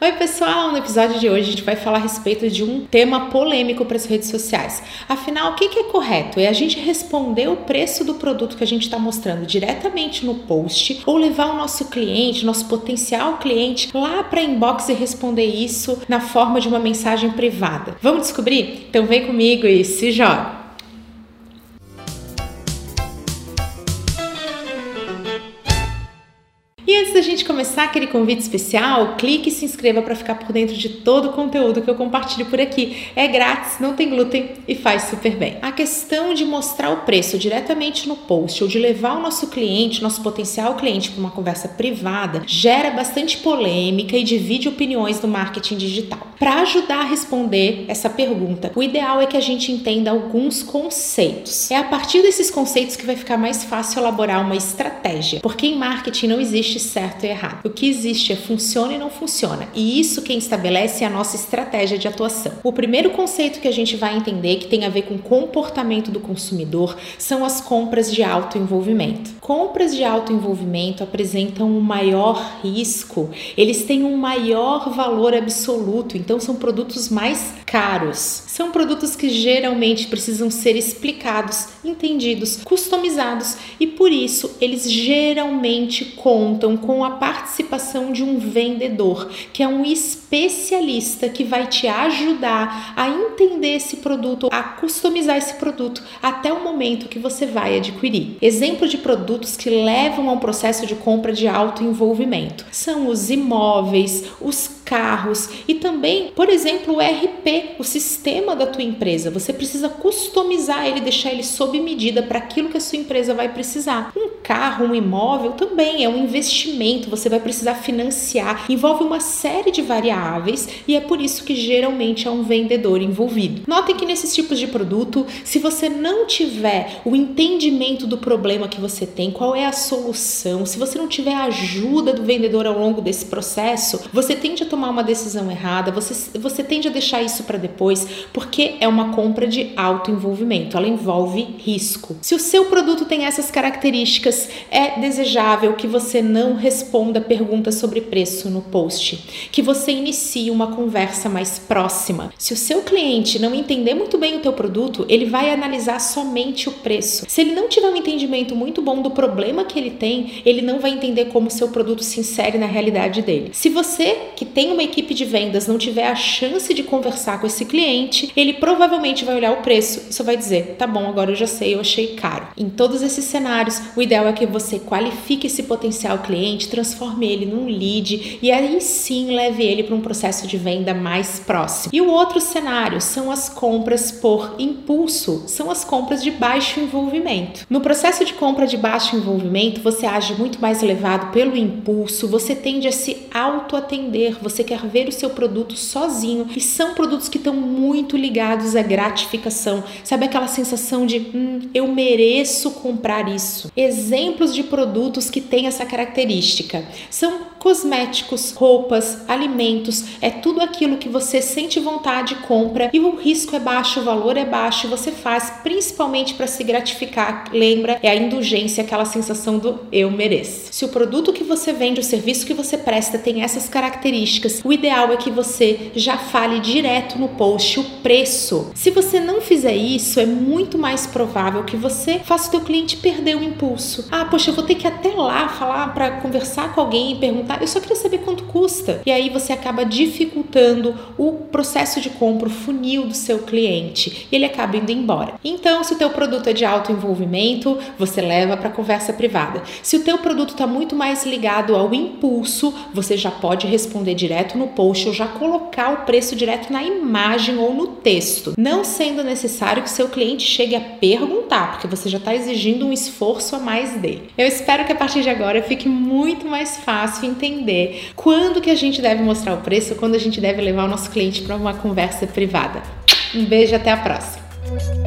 Oi, pessoal! No episódio de hoje a gente vai falar a respeito de um tema polêmico para as redes sociais. Afinal, o que, é correto? É a gente responder o preço do produto que a gente está mostrando diretamente no post ou levar o nosso cliente, nosso potencial cliente, lá para inbox e responder isso na forma de uma mensagem privada? Vamos descobrir? Então vem comigo e se joga! Da gente começar aquele convite especial, clique e se inscreva para ficar por dentro de todo o conteúdo que eu compartilho por aqui. É grátis, não tem glúten e faz super bem. A questão de mostrar o preço diretamente no post ou de levar o nosso cliente, nosso potencial cliente para uma conversa privada, gera bastante polêmica e divide opiniões no marketing digital. Para ajudar a responder essa pergunta, o ideal é que a gente entenda alguns conceitos. É a partir desses conceitos que vai ficar mais fácil elaborar uma estratégia, porque em marketing não existe existe certo e errado. O que existe é funciona e não funciona. E isso quem estabelece é a nossa estratégia de atuação. O primeiro conceito que a gente vai entender que tem a ver com comportamento do consumidor são as compras de alto envolvimento. Compras de alto envolvimento apresentam um maior risco, eles têm um maior valor absoluto, então são produtos mais caros. São produtos que geralmente precisam ser explicados, entendidos, customizados e por isso eles geralmente contam com a participação de um vendedor, que é um especialista que vai te ajudar a entender esse produto, a customizar esse produto até o momento que você vai adquirir. Exemplo de produtos que levam a um processo de compra de alto envolvimento são os imóveis, os carros e também, por exemplo, o RP, o sistema da tua empresa. Você precisa customizar ele, deixar ele sob medida para aquilo que a sua empresa vai precisar. Um carro, um imóvel também é um investimento, você vai precisar financiar, envolve uma série de variáveis e é por isso que geralmente é um vendedor envolvido. Notem que nesses tipos de produto, se você não tiver o entendimento do problema que você tem, qual é a solução, se você não tiver a ajuda do vendedor ao longo desse processo, você tende a tomar uma decisão errada, você, você tende a deixar isso para depois, porque é uma compra de alto envolvimento, ela envolve risco. Se o seu produto tem essas características, é desejável que você não responda perguntas sobre preço no post, que você inicie uma conversa mais próxima. Se o seu cliente não entender muito bem o teu produto, ele vai analisar somente o preço. Se ele não tiver um entendimento muito bom do problema que ele tem, ele não vai entender como o seu produto se insere na realidade dele. Se você que tem tem uma equipe de vendas não tiver a chance de conversar com esse cliente, ele provavelmente vai olhar o preço e só vai dizer: tá bom, agora eu já sei, eu achei caro. Em todos esses cenários, o ideal é que você qualifique esse potencial cliente, transforme ele num lead e aí sim leve ele para um processo de venda mais próximo. E o outro cenário são as compras por impulso, são as compras de baixo envolvimento. No processo de compra de baixo envolvimento, você age muito mais levado pelo impulso, você tende a se auto-atender, você quer ver o seu produto sozinho e são produtos que estão muito ligados à gratificação. Sabe aquela sensação de hum, eu mereço comprar isso? Exemplos de produtos que têm essa característica são cosméticos, roupas, alimentos, é tudo aquilo que você sente vontade compra e o risco é baixo, o valor é baixo, você faz principalmente para se gratificar. Lembra? É a indulgência, aquela sensação do eu mereço. Se o produto que você vende, o serviço que você presta tem essas características, o ideal é que você já fale direto no post o preço. Se você não fizer isso, é muito mais provável que você faça o teu cliente perder o impulso. Ah, poxa, eu vou ter que até lá falar para conversar com alguém e perguntar eu só queria saber quanto custa. E aí você acaba dificultando o processo de compra, o funil do seu cliente, e ele acaba indo embora. Então, se o teu produto é de alto envolvimento, você leva para conversa privada. Se o teu produto está muito mais ligado ao impulso, você já pode responder direto no post ou já colocar o preço direto na imagem ou no texto, não sendo necessário que seu cliente chegue a perguntar, porque você já está exigindo um esforço a mais dele. Eu espero que a partir de agora fique muito mais fácil entender entender quando que a gente deve mostrar o preço, quando a gente deve levar o nosso cliente para uma conversa privada. Um beijo, até a próxima.